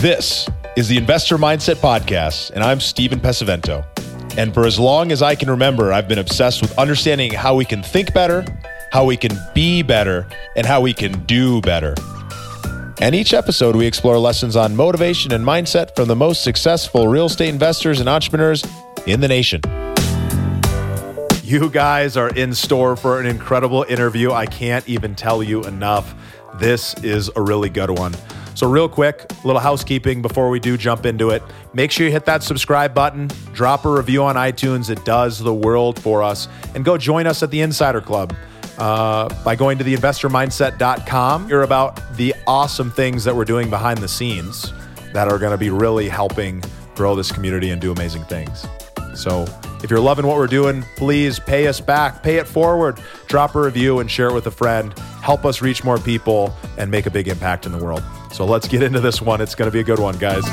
This is the Investor Mindset Podcast, and I'm Stephen Pesavento. And for as long as I can remember, I've been obsessed with understanding how we can think better, how we can be better, and how we can do better. And each episode, we explore lessons on motivation and mindset from the most successful real estate investors and entrepreneurs in the nation. You guys are in store for an incredible interview. I can't even tell you enough. This is a really good one. So, real quick, a little housekeeping before we do jump into it. Make sure you hit that subscribe button, drop a review on iTunes. It does the world for us. And go join us at the Insider Club uh, by going to theinvestormindset.com. Hear about the awesome things that we're doing behind the scenes that are going to be really helping grow this community and do amazing things. So, if you're loving what we're doing, please pay us back, pay it forward, drop a review and share it with a friend. Help us reach more people and make a big impact in the world. So let's get into this one. It's going to be a good one, guys.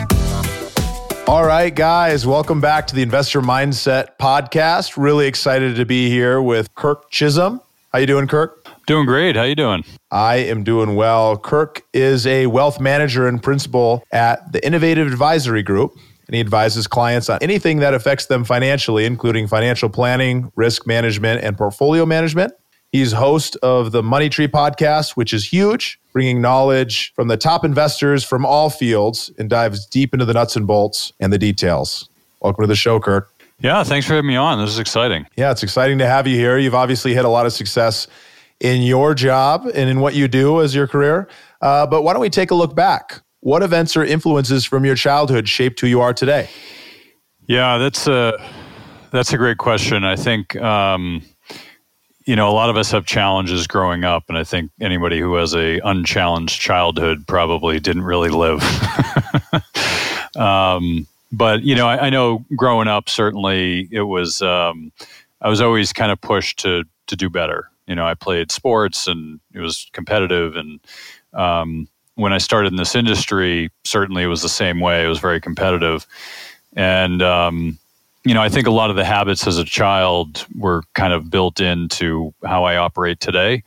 All right, guys, welcome back to the Investor Mindset podcast. Really excited to be here with Kirk Chisholm. How you doing, Kirk? Doing great. How you doing? I am doing well. Kirk is a wealth manager and principal at the Innovative Advisory Group and he advises clients on anything that affects them financially, including financial planning, risk management, and portfolio management. He's host of the Money Tree podcast, which is huge, bringing knowledge from the top investors from all fields and dives deep into the nuts and bolts and the details. Welcome to the show, Kirk. Yeah, thanks for having me on. This is exciting. Yeah, it's exciting to have you here. You've obviously had a lot of success in your job and in what you do as your career. Uh, but why don't we take a look back? What events or influences from your childhood shaped who you are today? Yeah, that's a that's a great question. I think um, you know a lot of us have challenges growing up, and I think anybody who has a unchallenged childhood probably didn't really live. um, but you know, I, I, know growing up, certainly it was. Um, I was always kind of pushed to to do better. You know, I played sports and it was competitive, and um, when I started in this industry, certainly it was the same way. It was very competitive. And, um, you know, I think a lot of the habits as a child were kind of built into how I operate today.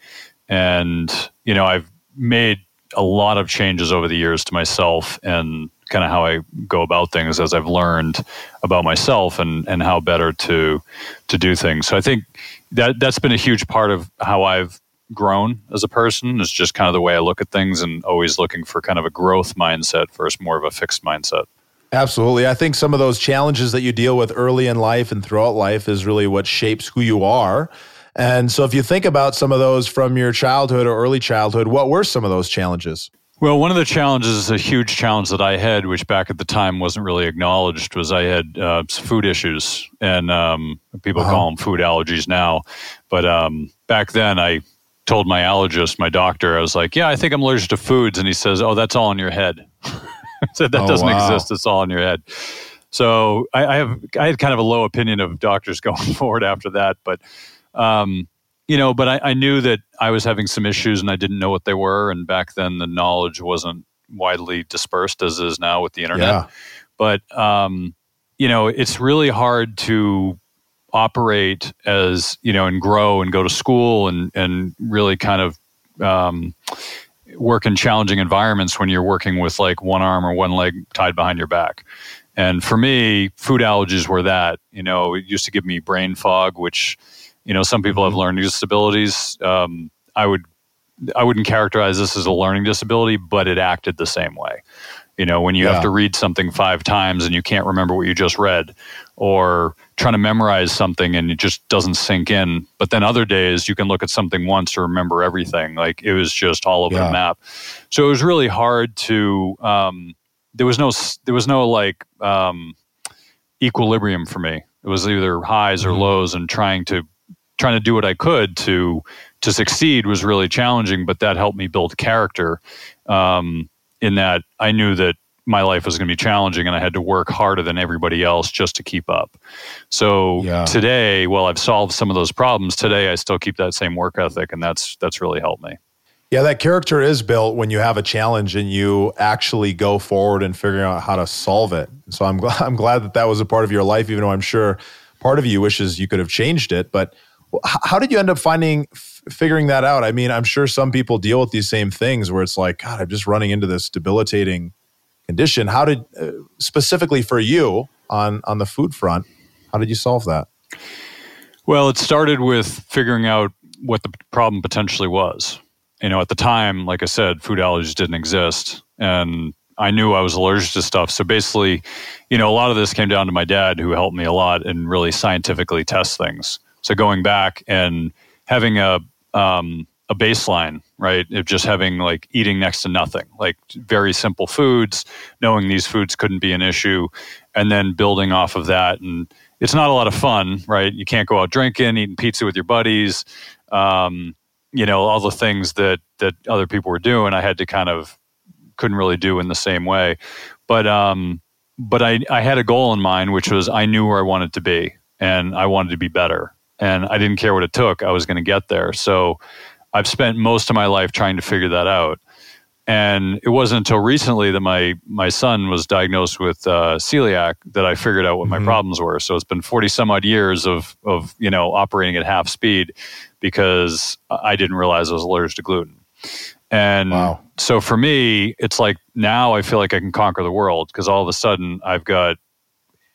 And, you know, I've made a lot of changes over the years to myself and kind of how I go about things as I've learned about myself and, and how better to to do things. So I think that that's been a huge part of how I've grown as a person is just kind of the way I look at things and always looking for kind of a growth mindset versus more of a fixed mindset. Absolutely. I think some of those challenges that you deal with early in life and throughout life is really what shapes who you are. And so if you think about some of those from your childhood or early childhood, what were some of those challenges? Well, one of the challenges, a huge challenge that I had, which back at the time wasn't really acknowledged, was I had uh, food issues, and um, people uh-huh. call them food allergies now. But um, back then, I told my allergist, my doctor, I was like, "Yeah, I think I'm allergic to foods," and he says, "Oh, that's all in your head." said that oh, doesn't wow. exist; it's all in your head. So I, I, have I had kind of a low opinion of doctors going forward after that, but um, you know, but I, I, knew that I was having some issues and I didn't know what they were. And back then, the knowledge wasn't widely dispersed as is now with the internet. Yeah. But um, you know, it's really hard to operate as you know and grow and go to school and and really kind of um, work in challenging environments when you're working with like one arm or one leg tied behind your back. And for me, food allergies were that. You know, it used to give me brain fog, which you know some people have mm-hmm. learning disabilities. Um, I would I wouldn't characterize this as a learning disability, but it acted the same way. You know, when you yeah. have to read something five times and you can't remember what you just read, or trying to memorize something and it just doesn't sink in. But then other days you can look at something once to remember everything. Like it was just all over yeah. the map. So it was really hard to. Um, there was no. There was no like um, equilibrium for me. It was either highs or mm-hmm. lows, and trying to trying to do what I could to to succeed was really challenging. But that helped me build character. Um, in that I knew that my life was going to be challenging and I had to work harder than everybody else just to keep up. So yeah. today, well, I've solved some of those problems. Today, I still keep that same work ethic, and that's that's really helped me. Yeah, that character is built when you have a challenge and you actually go forward and figure out how to solve it. So I'm glad I'm glad that that was a part of your life, even though I'm sure part of you wishes you could have changed it. But how did you end up finding figuring that out? I mean, I'm sure some people deal with these same things where it's like, God, I'm just running into this debilitating condition. How did uh, specifically for you on on the food front? How did you solve that? Well, it started with figuring out what the problem potentially was. You know, at the time, like I said, food allergies didn't exist, and I knew I was allergic to stuff. So basically, you know, a lot of this came down to my dad, who helped me a lot and really scientifically test things. So going back and having a um, a baseline, right? Of just having like eating next to nothing, like very simple foods, knowing these foods couldn't be an issue, and then building off of that. And it's not a lot of fun, right? You can't go out drinking, eating pizza with your buddies, um, you know, all the things that that other people were doing. I had to kind of couldn't really do in the same way, but um, but I I had a goal in mind, which was I knew where I wanted to be, and I wanted to be better, and I didn't care what it took. I was going to get there. So I've spent most of my life trying to figure that out. And it wasn't until recently that my my son was diagnosed with uh, celiac that I figured out what my mm-hmm. problems were. So it's been forty some odd years of of you know operating at half speed because I didn't realize I was allergic to gluten. And wow. so for me, it's like now I feel like I can conquer the world because all of a sudden I've got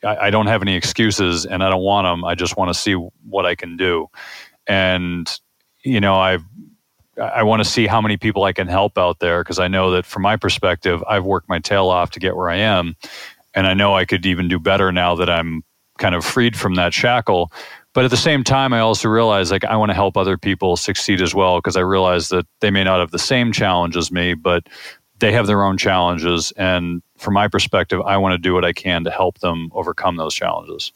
I, I don't have any excuses and I don't want them. I just want to see what I can do. And you know, I've I want to see how many people I can help out there because I know that from my perspective, I've worked my tail off to get where I am. And I know I could even do better now that I'm kind of freed from that shackle. But at the same time, I also realize like I want to help other people succeed as well because I realize that they may not have the same challenge as me, but they have their own challenges. And from my perspective, I want to do what I can to help them overcome those challenges.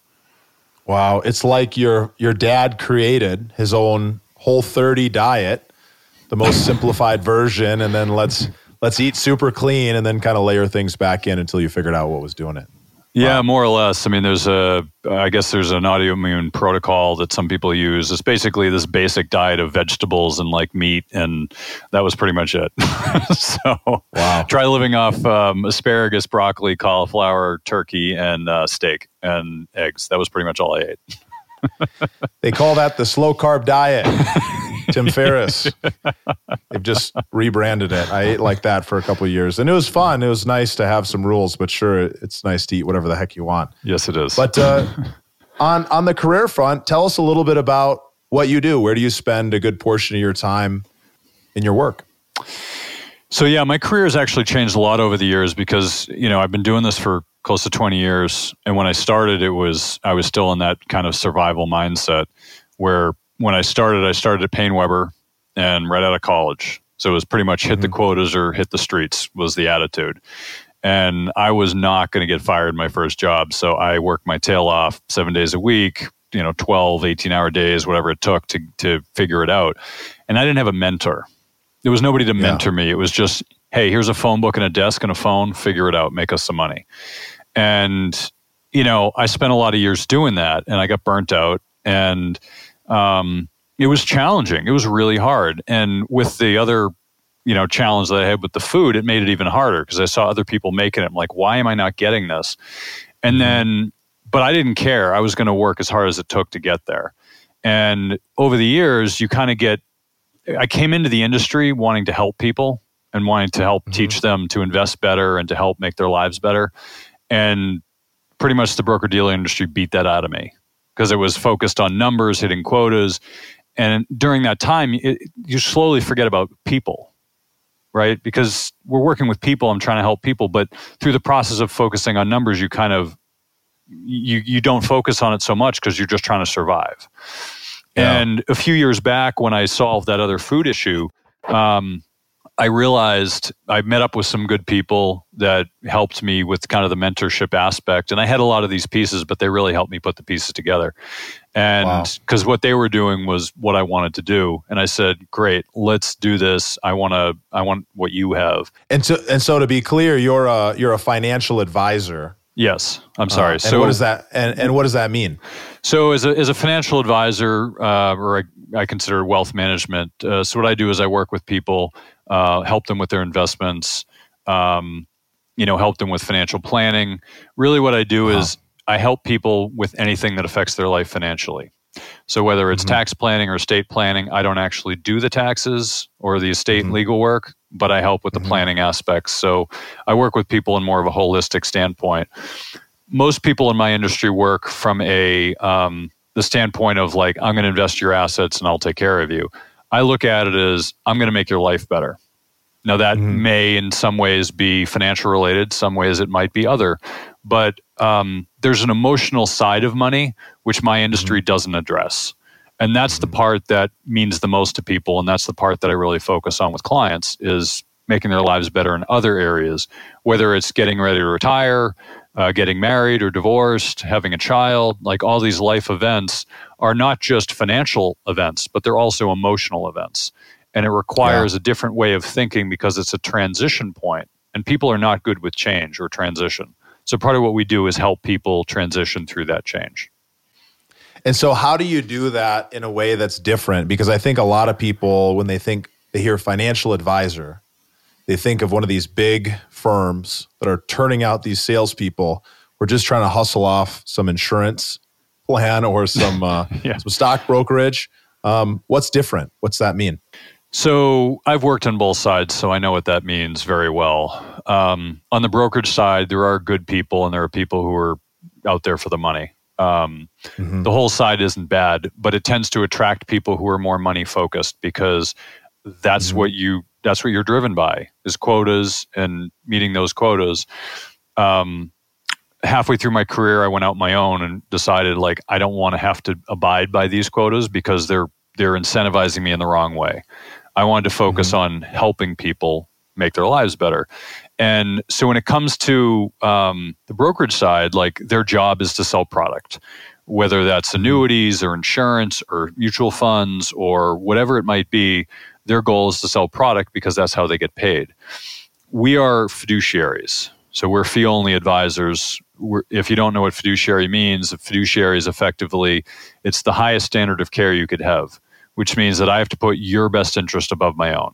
Wow. It's like your your dad created his own whole 30 diet, the most simplified version, and then let's let's eat super clean and then kind of layer things back in until you figured out what was doing it. Yeah, wow. more or less. I mean, there's a, I guess there's an autoimmune protocol that some people use. It's basically this basic diet of vegetables and like meat, and that was pretty much it. so, wow. try living off um, asparagus, broccoli, cauliflower, turkey, and uh, steak and eggs. That was pretty much all I ate they call that the slow carb diet. Tim Ferriss. They've just rebranded it. I ate like that for a couple years, and it was fun. It was nice to have some rules, but sure, it's nice to eat whatever the heck you want. Yes, it is. But uh, on on the career front, tell us a little bit about what you do. Where do you spend a good portion of your time in your work? So yeah, my career has actually changed a lot over the years because you know I've been doing this for close to 20 years. And when I started, it was, I was still in that kind of survival mindset where when I started, I started at PaineWebber and right out of college. So it was pretty much hit mm-hmm. the quotas or hit the streets was the attitude. And I was not going to get fired my first job. So I worked my tail off seven days a week, you know, 12, 18 hour days, whatever it took to, to figure it out. And I didn't have a mentor. There was nobody to mentor me. It was just hey, here's a phone book and a desk and a phone, figure it out, make us some money. And, you know, I spent a lot of years doing that and I got burnt out and um, it was challenging. It was really hard. And with the other, you know, challenge that I had with the food, it made it even harder because I saw other people making it. I'm like, why am I not getting this? And mm-hmm. then, but I didn't care. I was going to work as hard as it took to get there. And over the years, you kind of get, I came into the industry wanting to help people and wanting to help mm-hmm. teach them to invest better and to help make their lives better. And pretty much the broker dealer industry beat that out of me because it was focused on numbers, hitting quotas. And during that time, it, you slowly forget about people, right? Because we're working with people, I'm trying to help people, but through the process of focusing on numbers, you kind of you you don't focus on it so much because you're just trying to survive. Yeah. And a few years back, when I solved that other food issue, um, I realized I met up with some good people that helped me with kind of the mentorship aspect. And I had a lot of these pieces, but they really helped me put the pieces together. And because wow. what they were doing was what I wanted to do. And I said, great, let's do this. I want to, I want what you have. And so, and so to be clear, you're a, you're a financial advisor. Yes, I'm sorry. Uh, so what does that and, and what does that mean? So as a as a financial advisor, uh, or I, I, consider wealth management. Uh, so what I do is I work with people uh, help them with their investments, um, you know, help them with financial planning. Really, what I do is I help people with anything that affects their life financially. So whether it's mm-hmm. tax planning or estate planning, I don't actually do the taxes or the estate mm-hmm. and legal work. but I help with the mm-hmm. planning aspects. So I work with people in more of a holistic standpoint. Most people in my industry work from a um, the standpoint of like I'm going to invest your assets and I'll take care of you. I look at it as I'm going to make your life better. Now that mm-hmm. may in some ways be financial related, some ways it might be other, but um, there's an emotional side of money which my industry mm-hmm. doesn't address. And that's the mm-hmm. part that means the most to people. And that's the part that I really focus on with clients is making their lives better in other areas, whether it's getting ready to retire, uh, getting married or divorced, having a child, like all these life events are not just financial events, but they're also emotional events. And it requires yeah. a different way of thinking because it's a transition point, and people are not good with change or transition. So part of what we do is help people transition through that change. And so, how do you do that in a way that's different? Because I think a lot of people, when they think they hear financial advisor, they think of one of these big firms that are turning out these salespeople. We're just trying to hustle off some insurance plan or some uh, yeah. some stock brokerage. Um, what's different? What's that mean? So I've worked on both sides, so I know what that means very well. Um, on the brokerage side, there are good people, and there are people who are out there for the money. Um, mm-hmm. The whole side isn't bad, but it tends to attract people who are more money focused because that's mm-hmm. what you that's what you're driven by is quotas and meeting those quotas. Um, halfway through my career, I went out my own and decided like I don't want to have to abide by these quotas because they're they're incentivizing me in the wrong way. I wanted to focus mm-hmm. on helping people make their lives better. And so when it comes to um, the brokerage side, like their job is to sell product, whether that's annuities or insurance or mutual funds or whatever it might be. Their goal is to sell product because that's how they get paid. We are fiduciaries. So we're fee only advisors. We're, if you don't know what fiduciary means, fiduciary is effectively it's the highest standard of care you could have, which means that I have to put your best interest above my own.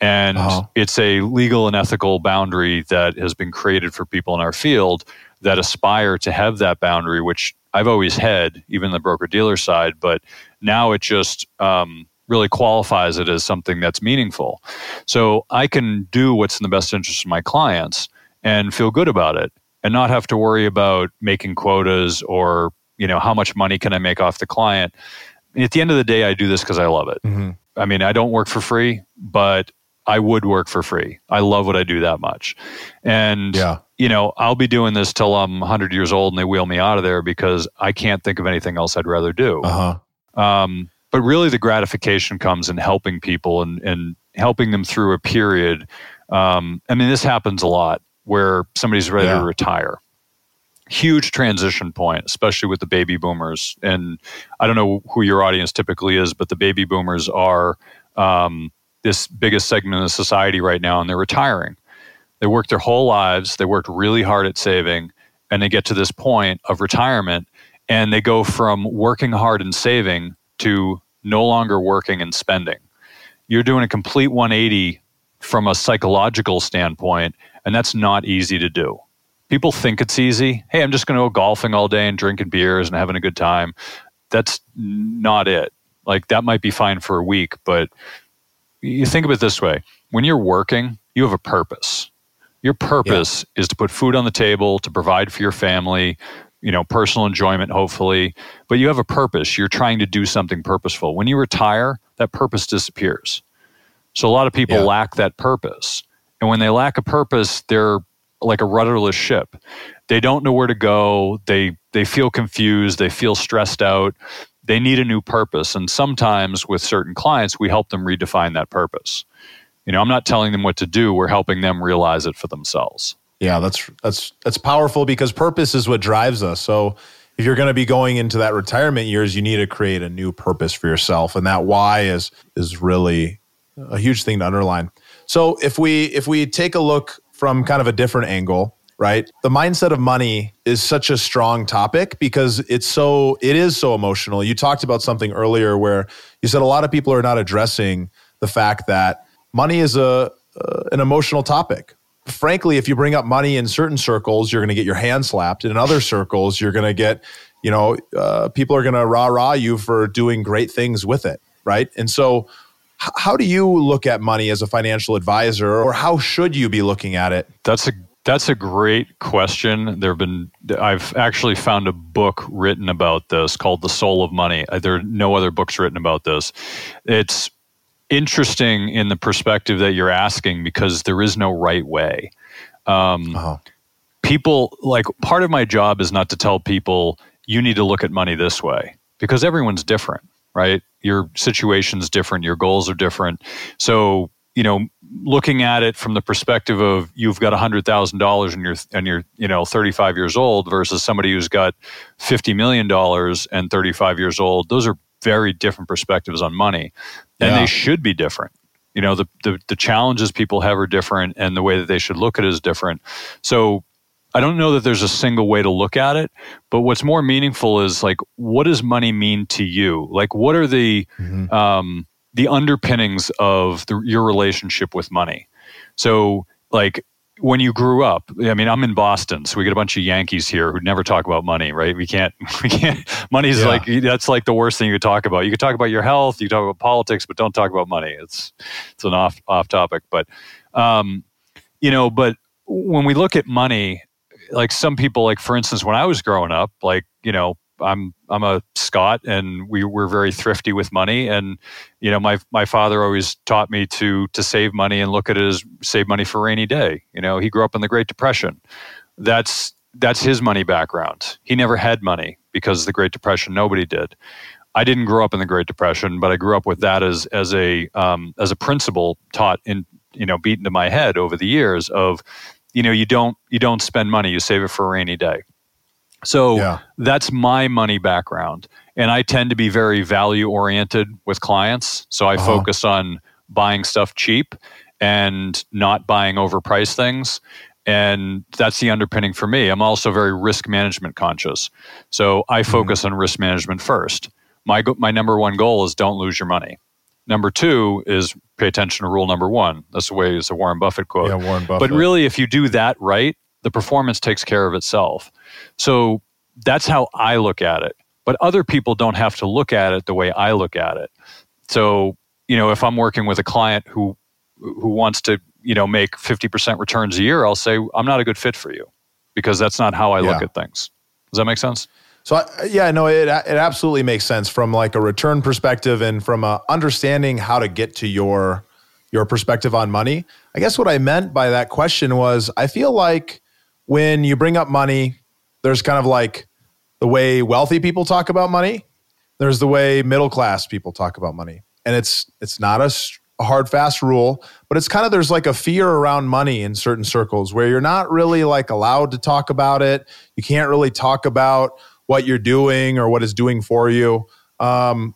And uh-huh. it's a legal and ethical boundary that has been created for people in our field that aspire to have that boundary, which I've always had, even the broker dealer side. But now it just um, really qualifies it as something that's meaningful. So I can do what's in the best interest of my clients and feel good about it and not have to worry about making quotas or you know how much money can i make off the client at the end of the day i do this because i love it mm-hmm. i mean i don't work for free but I would work for free. I love what I do that much. And, yeah. you know, I'll be doing this till I'm 100 years old and they wheel me out of there because I can't think of anything else I'd rather do. Uh-huh. Um, but really, the gratification comes in helping people and, and helping them through a period. Um, I mean, this happens a lot where somebody's ready yeah. to retire. Huge transition point, especially with the baby boomers. And I don't know who your audience typically is, but the baby boomers are. Um, this biggest segment of society right now and they're retiring. They worked their whole lives, they worked really hard at saving, and they get to this point of retirement and they go from working hard and saving to no longer working and spending. You're doing a complete 180 from a psychological standpoint, and that's not easy to do. People think it's easy. Hey, I'm just going to go golfing all day and drinking beers and having a good time. That's not it. Like, that might be fine for a week, but you think of it this way when you're working, you have a purpose. Your purpose yeah. is to put food on the table, to provide for your family, you know, personal enjoyment, hopefully. But you have a purpose. You're trying to do something purposeful. When you retire, that purpose disappears. So a lot of people yeah. lack that purpose. And when they lack a purpose, they're like a rudderless ship. They don't know where to go. They they feel confused. They feel stressed out they need a new purpose. And sometimes with certain clients, we help them redefine that purpose. You know, I'm not telling them what to do, we're helping them realize it for themselves. Yeah, that's that's that's powerful because purpose is what drives us. So if you're going to be going into that retirement years, you need to create a new purpose for yourself and that why is is really a huge thing to underline. So if we if we take a look from kind of a different angle, right? The mindset of money is such a strong topic because it's so it is so emotional. You talked about something earlier where you said a lot of people are not addressing the fact that money is a uh, an emotional topic. Frankly, if you bring up money in certain circles, you're going to get your hand slapped. In other circles, you're going to get, you know, uh, people are going to rah rah you for doing great things with it, right? And so, how do you look at money as a financial advisor, or how should you be looking at it? That's a that's a great question. There have been I've actually found a book written about this called The Soul of Money. Uh, there are no other books written about this. It's interesting in the perspective that you're asking because there is no right way. Um, uh-huh. People like part of my job is not to tell people you need to look at money this way because everyone's different right? Your situation's different, your goals are different. So, you know, looking at it from the perspective of you've got hundred thousand dollars and you're and you're you know 35 years old versus somebody who's got 50 million dollars and 35 years old, those are very different perspectives on money, and yeah. they should be different. You know, the, the the challenges people have are different, and the way that they should look at it is different. So I don't know that there's a single way to look at it, but what's more meaningful is like, what does money mean to you? Like, what are the mm-hmm. um, the underpinnings of the, your relationship with money? So, like, when you grew up, I mean, I'm in Boston, so we get a bunch of Yankees here who never talk about money, right? We can't, we can't. Money's yeah. like that's like the worst thing you could talk about. You could talk about your health, you talk about politics, but don't talk about money. It's it's an off off topic, but um, you know, but when we look at money, like some people like for instance when i was growing up like you know i'm i'm a scot and we were very thrifty with money. And you know my my father always taught me to to save money and look at it as save money for rainy day. You know he grew up in the great depression. That's that's his money background. He never had money because of the great depression nobody did. I didn't grow up in the great depression but i grew up with that as as a um, as a principle taught in you know beaten to my head over the years of you know you don't you don't spend money you save it for a rainy day so yeah. that's my money background and i tend to be very value oriented with clients so i uh-huh. focus on buying stuff cheap and not buying overpriced things and that's the underpinning for me i'm also very risk management conscious so i mm-hmm. focus mm-hmm. on risk management first my my number one goal is don't lose your money Number two is pay attention to rule number one. That's the way it's a Warren Buffett quote. Yeah, Warren Buffett. But really, if you do that right, the performance takes care of itself. So that's how I look at it. But other people don't have to look at it the way I look at it. So, you know, if I'm working with a client who who wants to, you know, make 50% returns a year, I'll say I'm not a good fit for you because that's not how I yeah. look at things. Does that make sense? So I, yeah, no, it it absolutely makes sense from like a return perspective and from a understanding how to get to your your perspective on money. I guess what I meant by that question was I feel like when you bring up money, there's kind of like the way wealthy people talk about money. There's the way middle class people talk about money, and it's it's not a, a hard fast rule, but it's kind of there's like a fear around money in certain circles where you're not really like allowed to talk about it. You can't really talk about what you're doing or what it's doing for you. Um,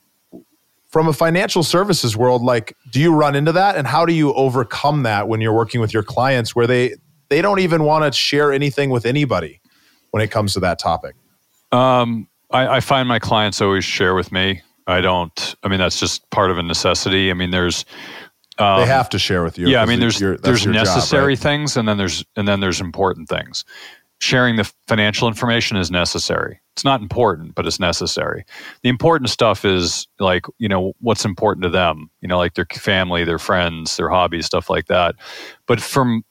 from a financial services world, like, do you run into that, and how do you overcome that when you're working with your clients, where they they don't even want to share anything with anybody when it comes to that topic? Um, I, I find my clients always share with me. I don't. I mean, that's just part of a necessity. I mean, there's um, they have to share with you. Yeah, I mean, there's there's necessary job, right? things, and then there's and then there's important things sharing the financial information is necessary. It's not important, but it's necessary. The important stuff is like, you know, what's important to them, you know, like their family, their friends, their hobbies, stuff like that. But from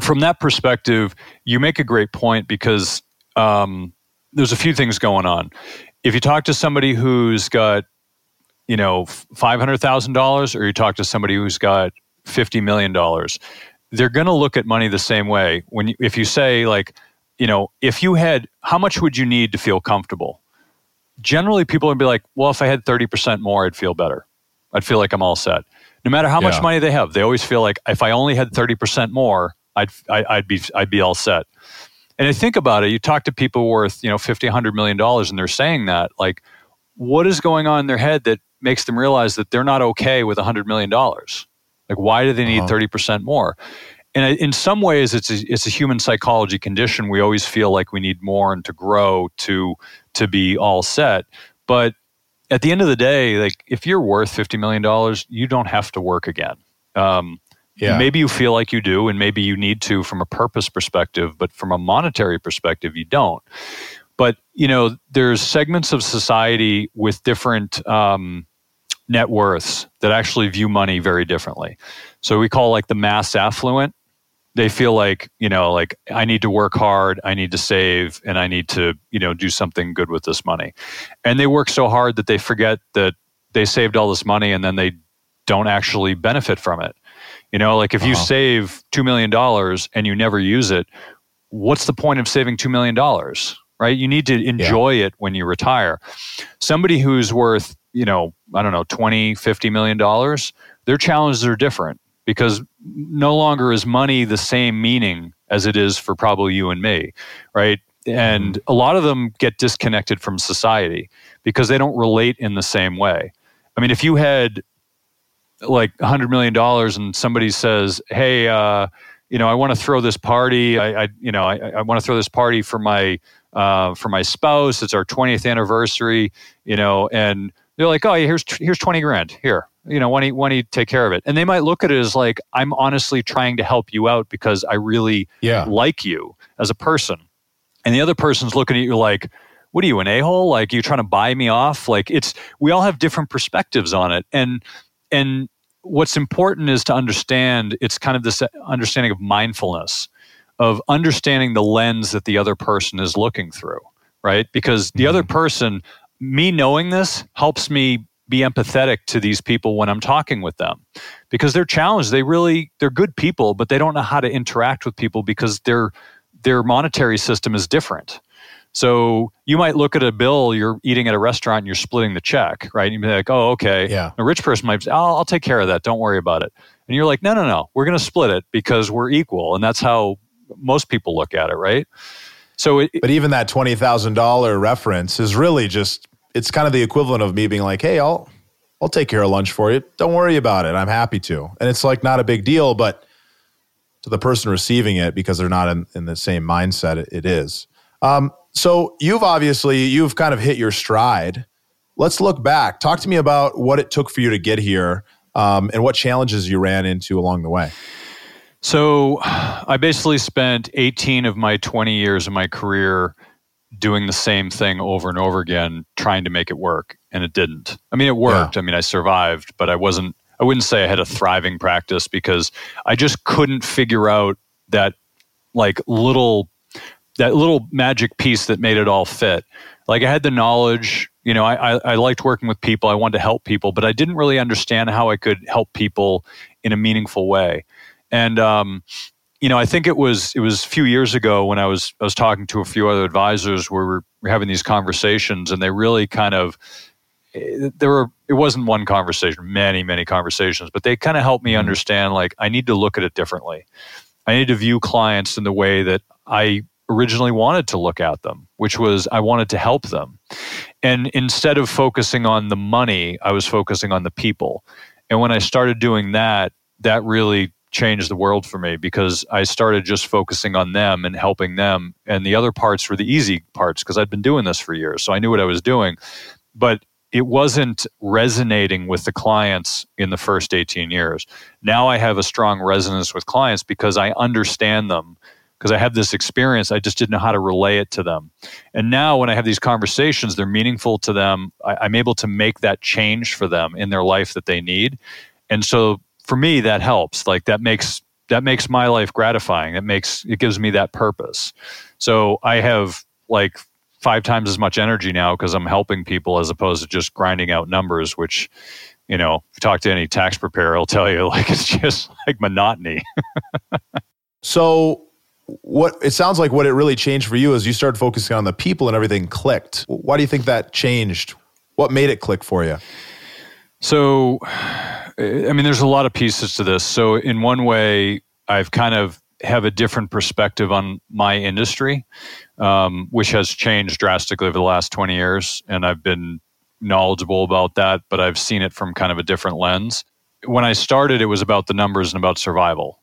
from that perspective, you make a great point because um, there's a few things going on. If you talk to somebody who's got, you know, five hundred thousand dollars, or you talk to somebody who's got fifty million dollars, they're going to look at money the same way. When you, if you say like, you know, if you had, how much would you need to feel comfortable? Generally, people would be like, well, if I had 30% more, I'd feel better. I'd feel like I'm all set. No matter how yeah. much money they have, they always feel like if I only had 30% more, I'd, I, would i would be, I'd be all set. And I think about it, you talk to people worth, you know, 50, 100 million dollars and they're saying that, like, what is going on in their head that makes them realize that they're not okay with 100 million dollars? Like, why do they need uh-huh. 30% more? and in some ways it's a, it's a human psychology condition we always feel like we need more and to grow to to be all set but at the end of the day like if you're worth 50 million dollars you don't have to work again um, yeah. maybe you feel like you do and maybe you need to from a purpose perspective but from a monetary perspective you don't but you know there's segments of society with different um, net worths that actually view money very differently. So we call like the mass affluent. They feel like, you know, like I need to work hard, I need to save, and I need to, you know, do something good with this money. And they work so hard that they forget that they saved all this money and then they don't actually benefit from it. You know, like if you uh-huh. save $2 million and you never use it, what's the point of saving $2 million? Right? You need to enjoy yeah. it when you retire. Somebody who's worth, you know, I don't know, 20, 50 million dollars, their challenges are different because no longer is money the same meaning as it is for probably you and me, right? And mm-hmm. a lot of them get disconnected from society because they don't relate in the same way. I mean, if you had like a $100 million and somebody says, hey, uh, you know, I want to throw this party. I, I you know, I, I want to throw this party for my uh, for my spouse. It's our 20th anniversary, you know, and they're like, oh, yeah, here's here's 20 grand here. You know, why don't, you, why don't you take care of it? And they might look at it as like, I'm honestly trying to help you out because I really yeah. like you as a person. And the other person's looking at you like, what are you, an a hole? Like, you're trying to buy me off? Like, it's, we all have different perspectives on it. And, and what's important is to understand it's kind of this understanding of mindfulness of understanding the lens that the other person is looking through right? Because the mm-hmm. other person me knowing this helps me be empathetic to these people when i'm talking with them. Because they're challenged they really they're good people but they don't know how to interact with people because their their monetary system is different so you might look at a bill, you're eating at a restaurant and you're splitting the check, right? You'd be like, oh, okay. Yeah. A rich person might say, I'll, I'll take care of that. Don't worry about it. And you're like, no, no, no. We're going to split it because we're equal. And that's how most people look at it, right? So, it, but even that $20,000 reference is really just, it's kind of the equivalent of me being like, hey, I'll, I'll take care of lunch for you. Don't worry about it. I'm happy to. And it's like not a big deal, but to the person receiving it, because they're not in, in the same mindset, it, it is. Um, so you've obviously you've kind of hit your stride. Let's look back. Talk to me about what it took for you to get here um, and what challenges you ran into along the way. So I basically spent 18 of my 20 years of my career doing the same thing over and over again, trying to make it work, and it didn't. I mean, it worked. Yeah. I mean, I survived, but I wasn't. I wouldn't say I had a thriving practice because I just couldn't figure out that like little that little magic piece that made it all fit. Like I had the knowledge, you know, I, I, I, liked working with people. I wanted to help people, but I didn't really understand how I could help people in a meaningful way. And um, you know, I think it was it was a few years ago when I was I was talking to a few other advisors where we were having these conversations, and they really kind of eh, there were it wasn't one conversation, many many conversations, but they kind of helped me mm-hmm. understand like I need to look at it differently. I need to view clients in the way that I originally wanted to look at them, which was I wanted to help them. And instead of focusing on the money, I was focusing on the people. And when I started doing that, that really changed the world for me because I started just focusing on them and helping them. And the other parts were the easy parts because I'd been doing this for years. So I knew what I was doing. But it wasn't resonating with the clients in the first 18 years. Now I have a strong resonance with clients because I understand them because I have this experience. I just didn't know how to relay it to them. And now when I have these conversations, they're meaningful to them. I, am able to make that change for them in their life that they need. And so for me, that helps. Like that makes that makes my life gratifying. It makes it gives me that purpose. So I have like five times as much energy now because I'm helping people as opposed to just grinding out numbers, which you know, if you talk to any tax preparer, he'll tell you like it's just like monotony. so what it sounds like what it really changed for you is you started focusing on the people and everything clicked. Why do you think that changed? What made it click for you? So, I mean, there's a lot of pieces to this. So, in one way, I've kind of have a different perspective on my industry, um, which has changed drastically over the last 20 years, and I've been knowledgeable about that, but I've seen it from kind of a different lens. When I started, it was about the numbers and about survival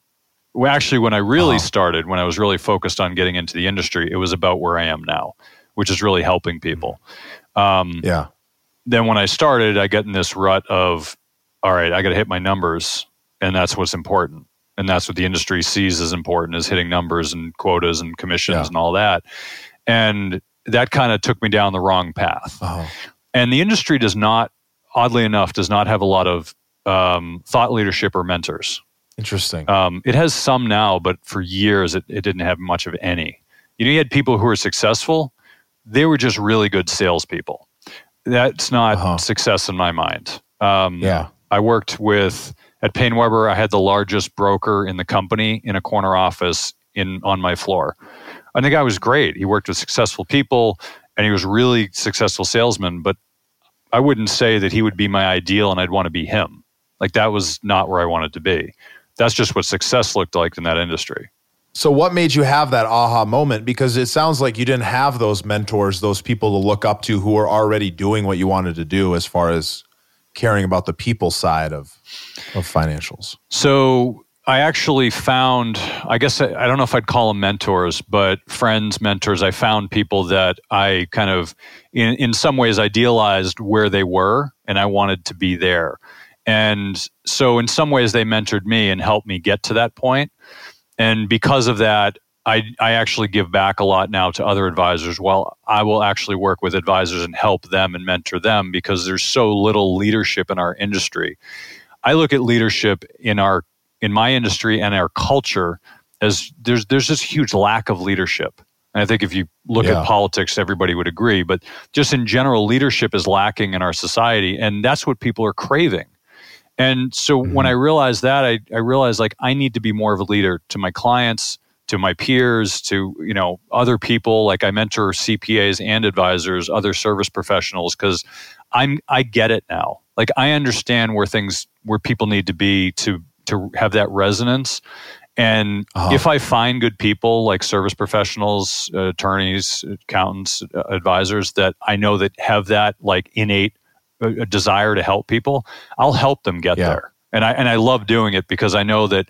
actually, when I really uh-huh. started, when I was really focused on getting into the industry, it was about where I am now, which is really helping people. Um, yeah. Then when I started, I get in this rut of, all right, I got to hit my numbers, and that's what's important, and that's what the industry sees as important is hitting numbers and quotas and commissions yeah. and all that, and that kind of took me down the wrong path. Uh-huh. And the industry does not oddly enough, does not have a lot of um, thought leadership or mentors. Interesting. Um, it has some now, but for years it, it didn't have much of any. You know, you had people who were successful, they were just really good salespeople. That's not Uh-huh. success in my mind. Um, yeah. I worked with at PaineWebber. I had the largest broker in the company in a corner office in on my floor. And the guy was great. He worked with successful people, and he was really successful salesman. But I wouldn't say that he would be my ideal, and I'd want to be him. Like that was not where I wanted to be. That's just what success looked like in that industry. So, what made you have that aha moment? Because it sounds like you didn't have those mentors, those people to look up to who were already doing what you wanted to do as far as caring about the people side of, of financials. So I actually found, I guess I, I don't know if I'd call them mentors, but friends, mentors. I found people that I kind of, in, in some ways, idealized where they were and I wanted to be there. And so in some ways, they mentored me and helped me get to that point. And because of that, I, I actually give back a lot now to other advisors. Well, I will actually work with advisors and help them and mentor them because there's so little leadership in our industry. I look at leadership in our in my industry and our culture as there's there's this huge lack of leadership. And I think if you look Yeah. at politics, everybody would agree. But just in general, leadership is lacking in our society, and that's what people are craving. And so when I realized that, I, I realized like I need to be more of a leader to my clients, to my peers, to you know other people. Like I mentor CPAs and advisors, other service professionals, because I'm I get it now. Like I understand where things where people need to be to to have that resonance. And Uh-huh. if I find good people like service professionals, uh, attorneys, accountants, uh, advisors that I know that have that like innate a desire to help people, I'll help them get Yeah. there. And I and I love doing it because I know that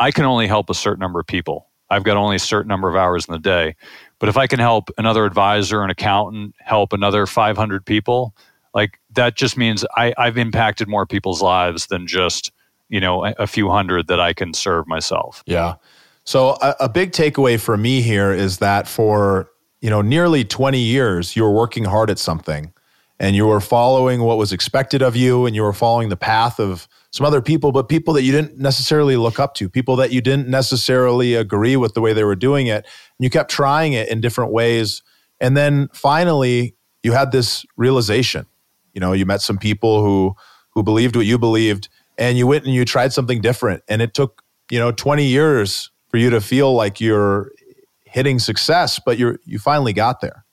I can only help a certain number of people. I've got only a certain number of hours in the day. But if I can help another advisor, an accountant, help another 500 people, like that just means I, I've impacted more people's lives than just you know a, few hundred that I can serve myself. Yeah. So a, a big takeaway for me here is that for you know nearly 20 years you were working hard at something and you were following what was expected of you and you were following the path of some other people but people that you didn't necessarily look up to people that you didn't necessarily agree with the way they were doing it and you kept trying it in different ways. And then finally you had this realization. You know you met some people who who believed what you believed and you went and you tried something different. And it took you know 20 years for you to feel like you're hitting success but you're you finally got there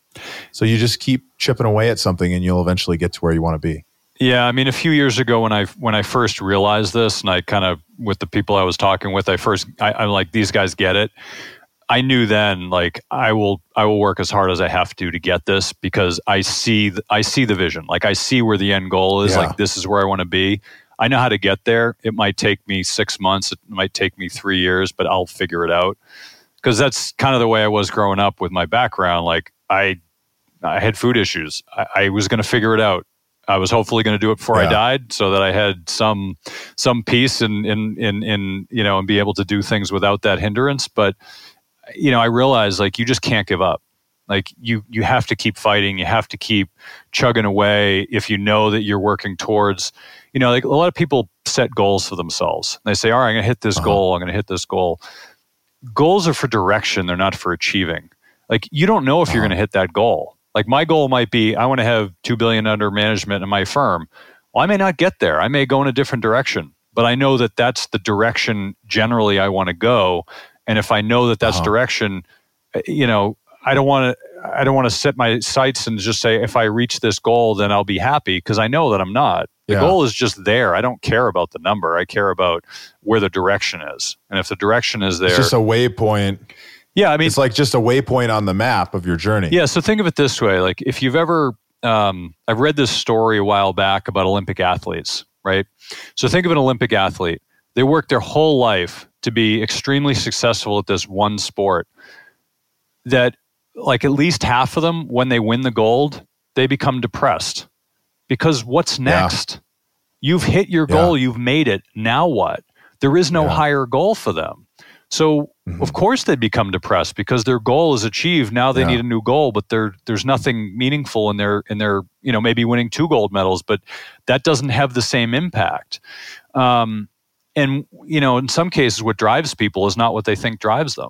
so you just keep chipping away at something and you'll eventually get to where you want to be Yeah, I mean, a few years ago when I when I first realized this, and I kind of with the people I was talking with, I first I, I'm like, these guys get it. I knew then, like, I will I will work as hard as I have to to get this because I see th- I see the vision. Like, I see where the end goal is. Yeah. Like, this is where I want to be. I know how to get there. It might take me six months. It might take me three years, but I'll figure it out. Because that's kind of the way I was growing up with my background. Like, I I had food issues. I, I was going to figure it out. I was hopefully going to do it before I died, so that I had some some peace in in in in you know and be able to do things without that hindrance. But you know, I realized like you just can't give up. Like you you have to keep fighting. You have to keep chugging away if you know that you're working towards. You know, like a lot of people set goals for themselves. They say, "All right, I'm going to hit this Uh-huh. goal. I'm going to hit this goal." Goals are for direction. They're not for achieving. Like you don't know if you're Uh-huh. going to hit that goal. Like my goal might be I want to have 2 billion under management in my firm. Well, I may not get there. I may go in a different direction, but I know that that's the direction generally I want to go. And if I know that that's Uh-huh. direction, uh, you know, I don't want to I don't want to set my sights and just say if I reach this goal then I'll be happy because I know that I'm not. The Yeah. goal is just there. I don't care about the number. I care about where the direction is. And if the direction is there, it's just a waypoint yeah, I mean, it's like just a waypoint on the map of your journey yeah, so think of it this way: like if you've ever, um, I've read this story a while back about Olympic athletes, right? So think of an Olympic athlete; they work their whole life to be extremely successful at this one sport. That, like, at least half of them, when they win the gold, they become depressed because what's Yeah. next? You've hit your goal, you've made it. Now what? There is no Yeah. higher goal for them. So mm-hmm. of course they become depressed because their goal is achieved. Now they yeah. need a new goal, but there's nothing meaningful in their in their you know maybe winning two gold medals, but that doesn't have the same impact. Um, and you know, in some cases, what drives people is not what they think drives them.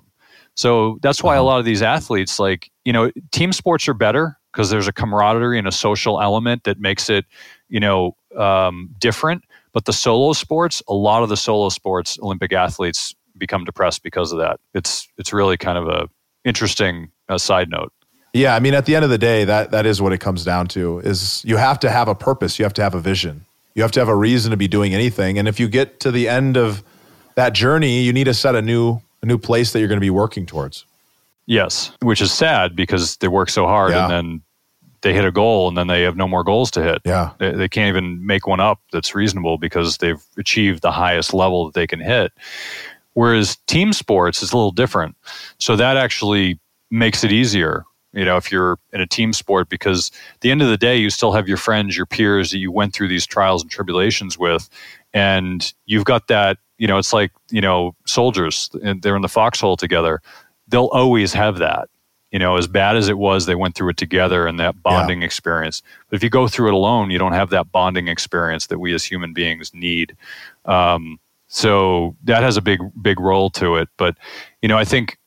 So that's why a uh-huh. lot of these athletes, like you know, team sports are better because there's a camaraderie and a social element that makes it, you know, um, different. But the solo sports, a lot of the solo sports, Olympic athletes become depressed because of that. It's it's really kind of a interesting uh, side note. Yeah, I mean, at the end of the day, that that is what it comes down to. Is you have to have a purpose. You have to have a vision. You have to have a reason to be doing anything. And if you get to the end of that journey, you need to set a new a new place that you're going to be working towards. Yes, which is sad because they work so hard yeah. and then they hit a goal and then they have no more goals to hit. Yeah. They, they, can't even make one up that's reasonable because they've achieved the highest level that they can hit. Whereas team sports is a little different. So that actually makes it easier, you know, if you're in a team sport, because at the end of the day, you still have your friends, your peers that you went through these trials and tribulations with. And you've got that, you know, it's like, you know, soldiers, and they're in the foxhole together. They'll always have that. You know, as bad as it was, they went through it together and that bonding yeah. experience. But if you go through it alone, you don't have that bonding experience that we as human beings need. Um, so that has a big, big role to it. But, you know, I think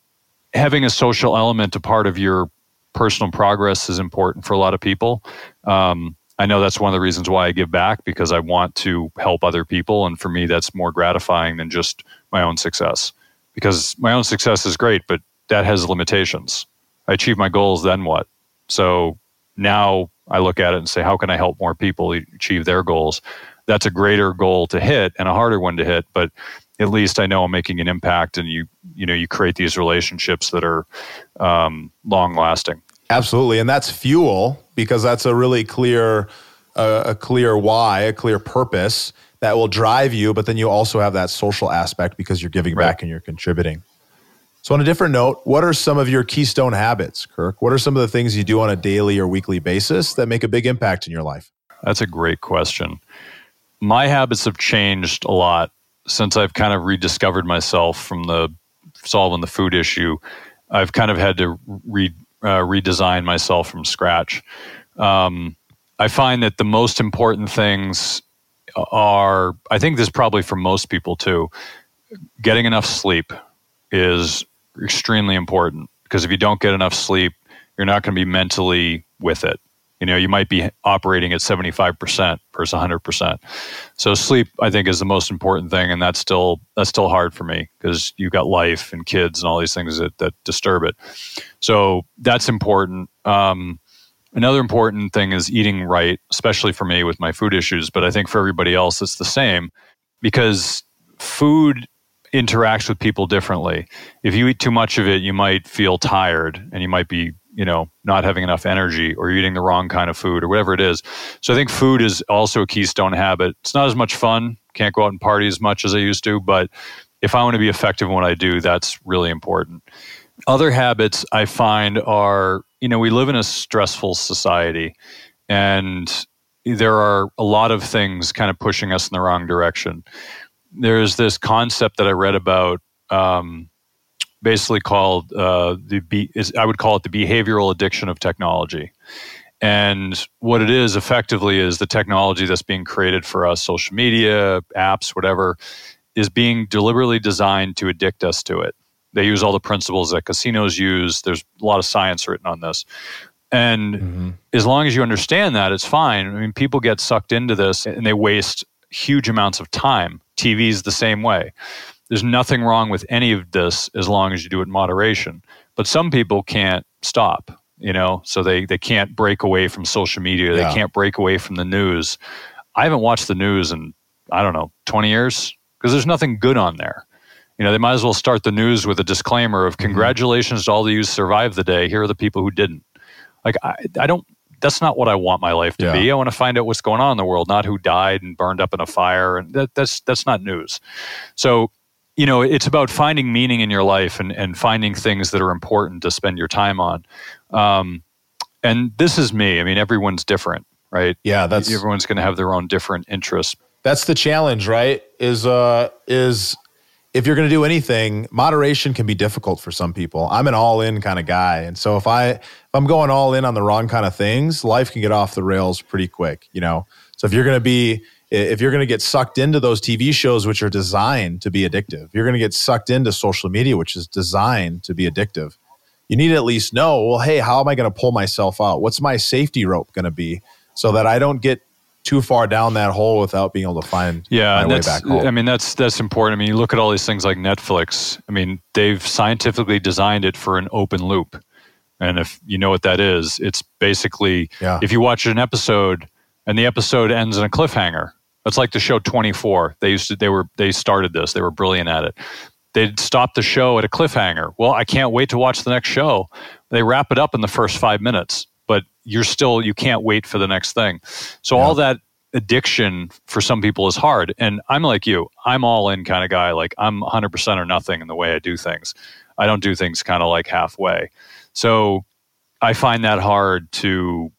having a social element a part of your personal progress is important for a lot of people. Um, I know that's one of the reasons why I give back because I want to help other people. And for me, that's more gratifying than just my own success because my own success is great, but that has limitations. I achieve my goals, then what? So now I look at it and say, how can I help more people achieve their goals? That's a greater goal to hit and a harder one to hit but at least i know i'm making an impact and you you know you create these relationships that are um, long lasting absolutely. And that's fuel because that's a really clear uh, a clear why a clear purpose that will drive you but then you also have that social aspect because you're giving right. back and you're contributing. So on a different note what are some of your keystone habits kirk? What are some of the things you do on a daily or weekly basis that make a big impact in your life? That's a great question my habits have changed a lot since I've kind of rediscovered myself from the solving the food issue. I've kind of had to re, uh, redesign myself from scratch. Um, I find that the most important things are, I think this is probably for most people too, getting enough sleep is extremely important because if you don't get enough sleep, you're not going to be mentally with it you know you might be operating at 75% versus 100% so sleep i think is the most important thing and that's still that's still hard for me because you've got life and kids and all these things that, that disturb it. So that's important. Um, another important thing is eating right especially for me with my food issues but i think for everybody else it's the same because food interacts with people differently. If you eat too much of it you might feel tired and you might be you know not having enough energy or eating the wrong kind of food or whatever it is. So i think food is also a keystone habit. It's not as much fun. Can't go out and party as much as i used to but if i want to be effective in what i do that's really important. Other habits i find are you know we live in a stressful society and there are a lot of things kind of pushing us in the wrong direction. There's this concept that i read about um, basically called uh, the be- is, I would call it the behavioral addiction of technology. And what it is effectively is the technology that's being created for us, social media, apps, whatever, is being deliberately designed to addict us to it. They use all the principles that casinos use. There's a lot of science written on this. And mm-hmm. as long as you understand that, it's fine. I mean, people get sucked into this and they waste huge amounts of time. TV's the same way. There's nothing wrong with any of this as long as you do it in moderation. But some people can't stop, you know, so they, they can't break away from social media. Yeah. They can't break away from the news. I haven't watched the news in, I don't know, 20 years because there's nothing good on there. You know, they might as well start the news with a disclaimer of mm-hmm. congratulations mm-hmm. to all you who survived the day. Here are the people who didn't. Like, I, I don't, that's not what I want my life to yeah. be. I want to find out what's going on in the world, not who died and burned up in a fire. And that, that's, that's not news. So you know, it's about finding meaning in your life and, and finding things that are important to spend your time on. Um, and this is me. I mean, everyone's different, right? Yeah, that's everyone's going to have their own different interests. That's the challenge, right? Is uh is if you're going to do anything, moderation can be difficult for some people. I'm an all in kind of guy. And so if I if I'm going all in on the wrong kind of things, life can get off the rails pretty quick, you know. So if you're going to be if you're going to get sucked into those TV shows which are designed to be addictive, you're going to get sucked into social media which is designed to be addictive. You need to at least know, well, hey, how am I going to pull myself out? What's my safety rope going to be so that I don't get too far down that hole without being able to find yeah, my way back home. I mean, that's that's important. I mean, you look at all these things like Netflix. I mean, they've scientifically designed it for an open loop, and if you know what that is, it's basically Yeah. if you watch an episode and the episode ends in a cliffhanger. It's like the show 24. They used to they were they started this. They were brilliant at it. They'd stop the show at a cliffhanger. Well, I can't wait to watch the next show. They wrap it up in the first 5 minutes, but you're still you can't wait for the next thing. So all that addiction for some people is hard. And I'm like you. I'm all in kind of guy. Like I'm 100% or nothing in the way I do things. I don't do things kind of like halfway. So I find that hard to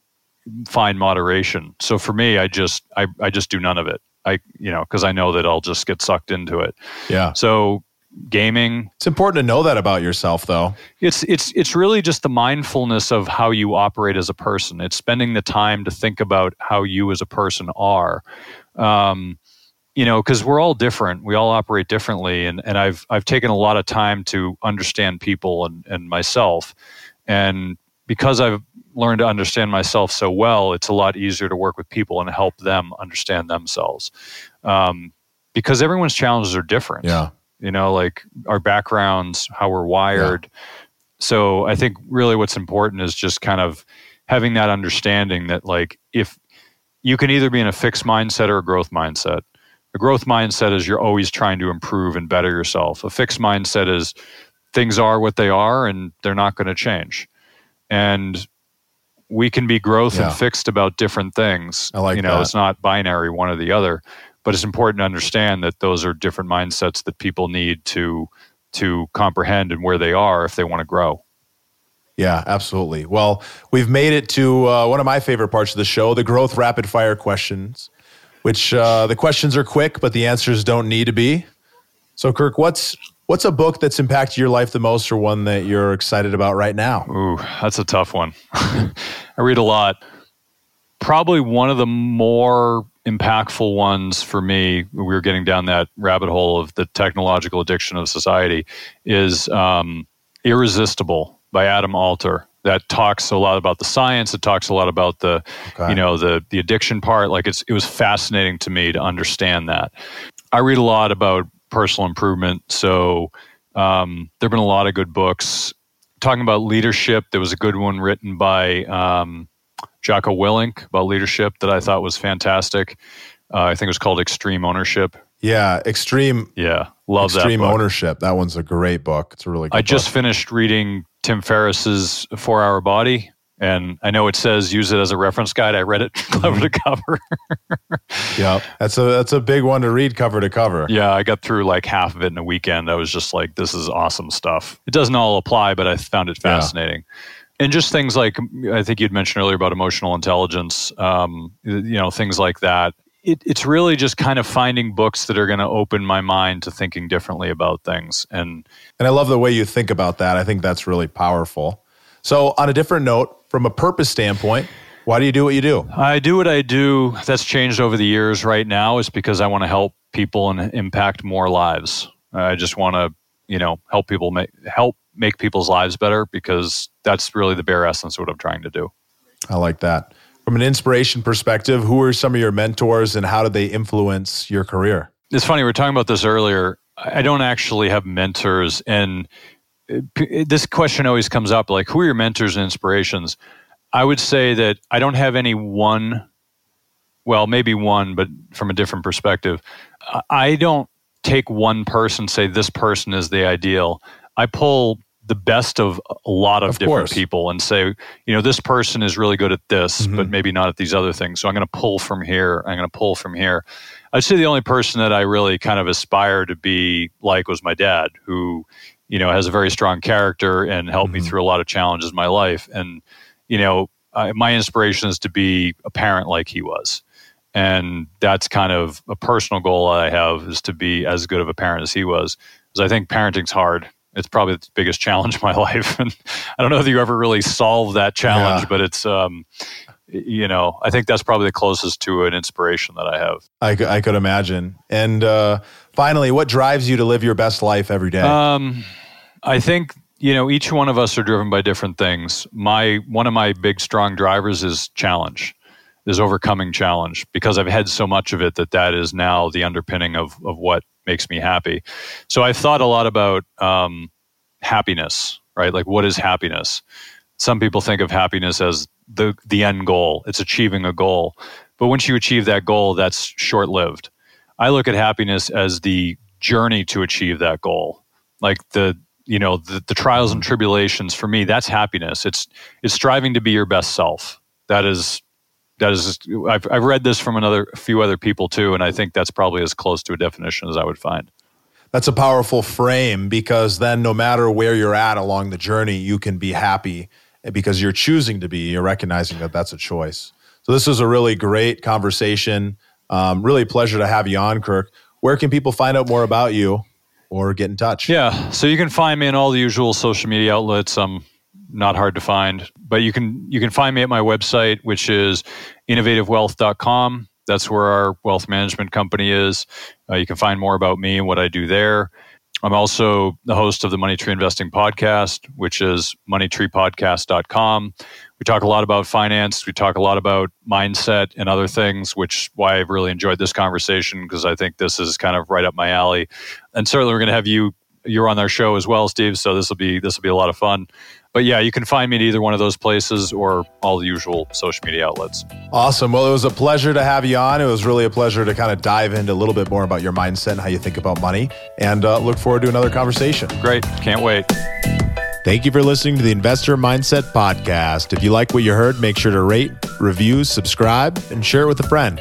find moderation. So for me, I just I, I just do none of it. I you know because I know that I'll just get sucked into it. yeah. So gaming, It's important to know that about yourself though. it's it's it's really just the mindfulness of how you operate as a person. It's spending the time to think about how you as a person are. Um, you know, because we're all different. We all operate differently, and and I've I've taken a lot of time to understand people and and myself, and because I've learned to understand myself so well, it's a lot easier to work with people and help them understand themselves. Um, because everyone's challenges are different. Yeah. you know like our backgrounds how we're wired. So i think really what's important is just kind of having that understanding that like if you can either be in a fixed mindset or a growth mindset. A growth mindset is you're always trying to improve and better yourself. A fixed mindset is things are what they are and they're not going to change. And we can be growth Yeah. and fixed about different things I like you know that. it's not binary one or the other but it's important to understand that those are different mindsets that people need to to comprehend and where they are if they want to grow Yeah, absolutely. Well, we've made it to uh, one of my favorite parts of the show, the growth rapid fire questions, which uh, the questions are quick, but the answers don't need to be. So, Kirk, what's what's a book that's impacted your life the most, or one that you're excited about right now? Ooh, that's a tough one. I read a lot. Probably one of the more impactful ones for me, we were getting down that rabbit hole of the technological addiction of society, is um, Irresistible by Adam Alter. That talks a lot about the science. It talks a lot about the, Okay. you know, the the addiction part. Like it's it was fascinating to me to understand that. I read a lot about personal improvement, so um, there have been a lot of good books talking about leadership. There was a good one written by um, Jocko Willink about leadership that I thought was fantastic. Uh, I think it was called Extreme Ownership. Yeah, extreme Yeah, love extreme that book. ownership. That one's a great book. It's a really good I just finished reading Tim Ferriss's Four Hour Body, and I know it says use it as a reference guide. I read it cover to cover. yeah, that's a that's a big one to read cover to cover. yeah, I got through like half of it in a weekend. I was just like, this is awesome stuff. It doesn't all apply, but I found it Yeah. fascinating. And just things like I think you'd mentioned earlier about emotional intelligence, um, you know, things like that. It, it's really just kind of finding books that are going to open my mind to thinking differently about things. And And I love the way you think about that. I think that's really powerful. So, on a different note, from a purpose standpoint, why do you do what you do? I do what I do. That's changed over the years. Right now, is because I want to help people and impact more lives. I just want to, you know, help people make help make people's lives better because that's really the bare essence of what I'm trying to do. I like that. From an inspiration perspective, who are some of your mentors and how did they influence your career? It's funny we are talking about this earlier. I don't actually have mentors, and this question always comes up: like, who are your mentors and inspirations? I would say that I don't have any one. Well, maybe one, but from a different perspective. I- don't take one person say this person is the ideal. I pull the best of a lot of, Of different course. people and say, you know, this person is really good at this, Mhm. but maybe not at these other things. So I'm going to pull from here. I'm going to pull from here. I'd say the only person that I really kind of aspire to be like was my dad, who, you know, has a very strong character and helped me Mhm. through a lot of challenges in my life. And, you know, I, my inspiration is to be a parent like he was. And that's kind of a personal goal I have is to be as good of a parent as he was. because I think parenting's hard. It's probably the biggest challenge in my life, and I don't know if you ever really solve that challenge, Yeah. but it's um, you know, I think that's probably the closest to an inspiration that I have. I, I could imagine. And uh, finally, what drives you to live your best life every day? Um, I think you know each one of us are driven by different things. My one of my big strong drivers is challenge, is overcoming challenge because I've had so much of it that that is now the underpinning of of what makes me happy. So I've thought a lot about um, happiness, right? Like what is happiness? Some people think of happiness as the the end goal. It's achieving a goal, but once you achieve that goal, that's short lived. I look at happiness as the journey to achieve that goal like the you know the, the trials and tribulations for me that's happiness it's it's striving to be your best self that is that is I've, I've read this from another a few other people too and i think that's probably as close to a definition as i would find That's a powerful frame because then no matter where you're at along the journey, you can be happy because you're choosing to be. You're recognizing that that's a choice. So this is a really great conversation. Um, really a pleasure to have you on, Kirk. Where can people find out more about you or get in touch? yeah so you can find me in all the usual social media outlets i'm not hard to find but you can you can find me at my website which is innovativewealth.com that's where our wealth management company is. Uh, you can find more about me and what i do there I'm also the host of the Money Tree Investing Podcast, which is moneytreepodcast.com. We talk a lot about finance. We talk a lot about mindset and other things, which why I've really enjoyed this conversation because I think this is kind of right up my alley. And certainly we're going to have you you're on our show as well, Steve. So this will be this will be a lot of fun. But yeah, you can find me at either one of those places or all the usual social media outlets. Awesome. Well, it was a pleasure to have you on. It was really a pleasure to kind of dive into a little bit more about your mindset and how you think about money. And uh, look forward to another conversation. Great. Can't wait. Thank you for listening to the Investor Mindset Podcast. If you like what you heard, make sure to rate, review, subscribe, and share it with a friend.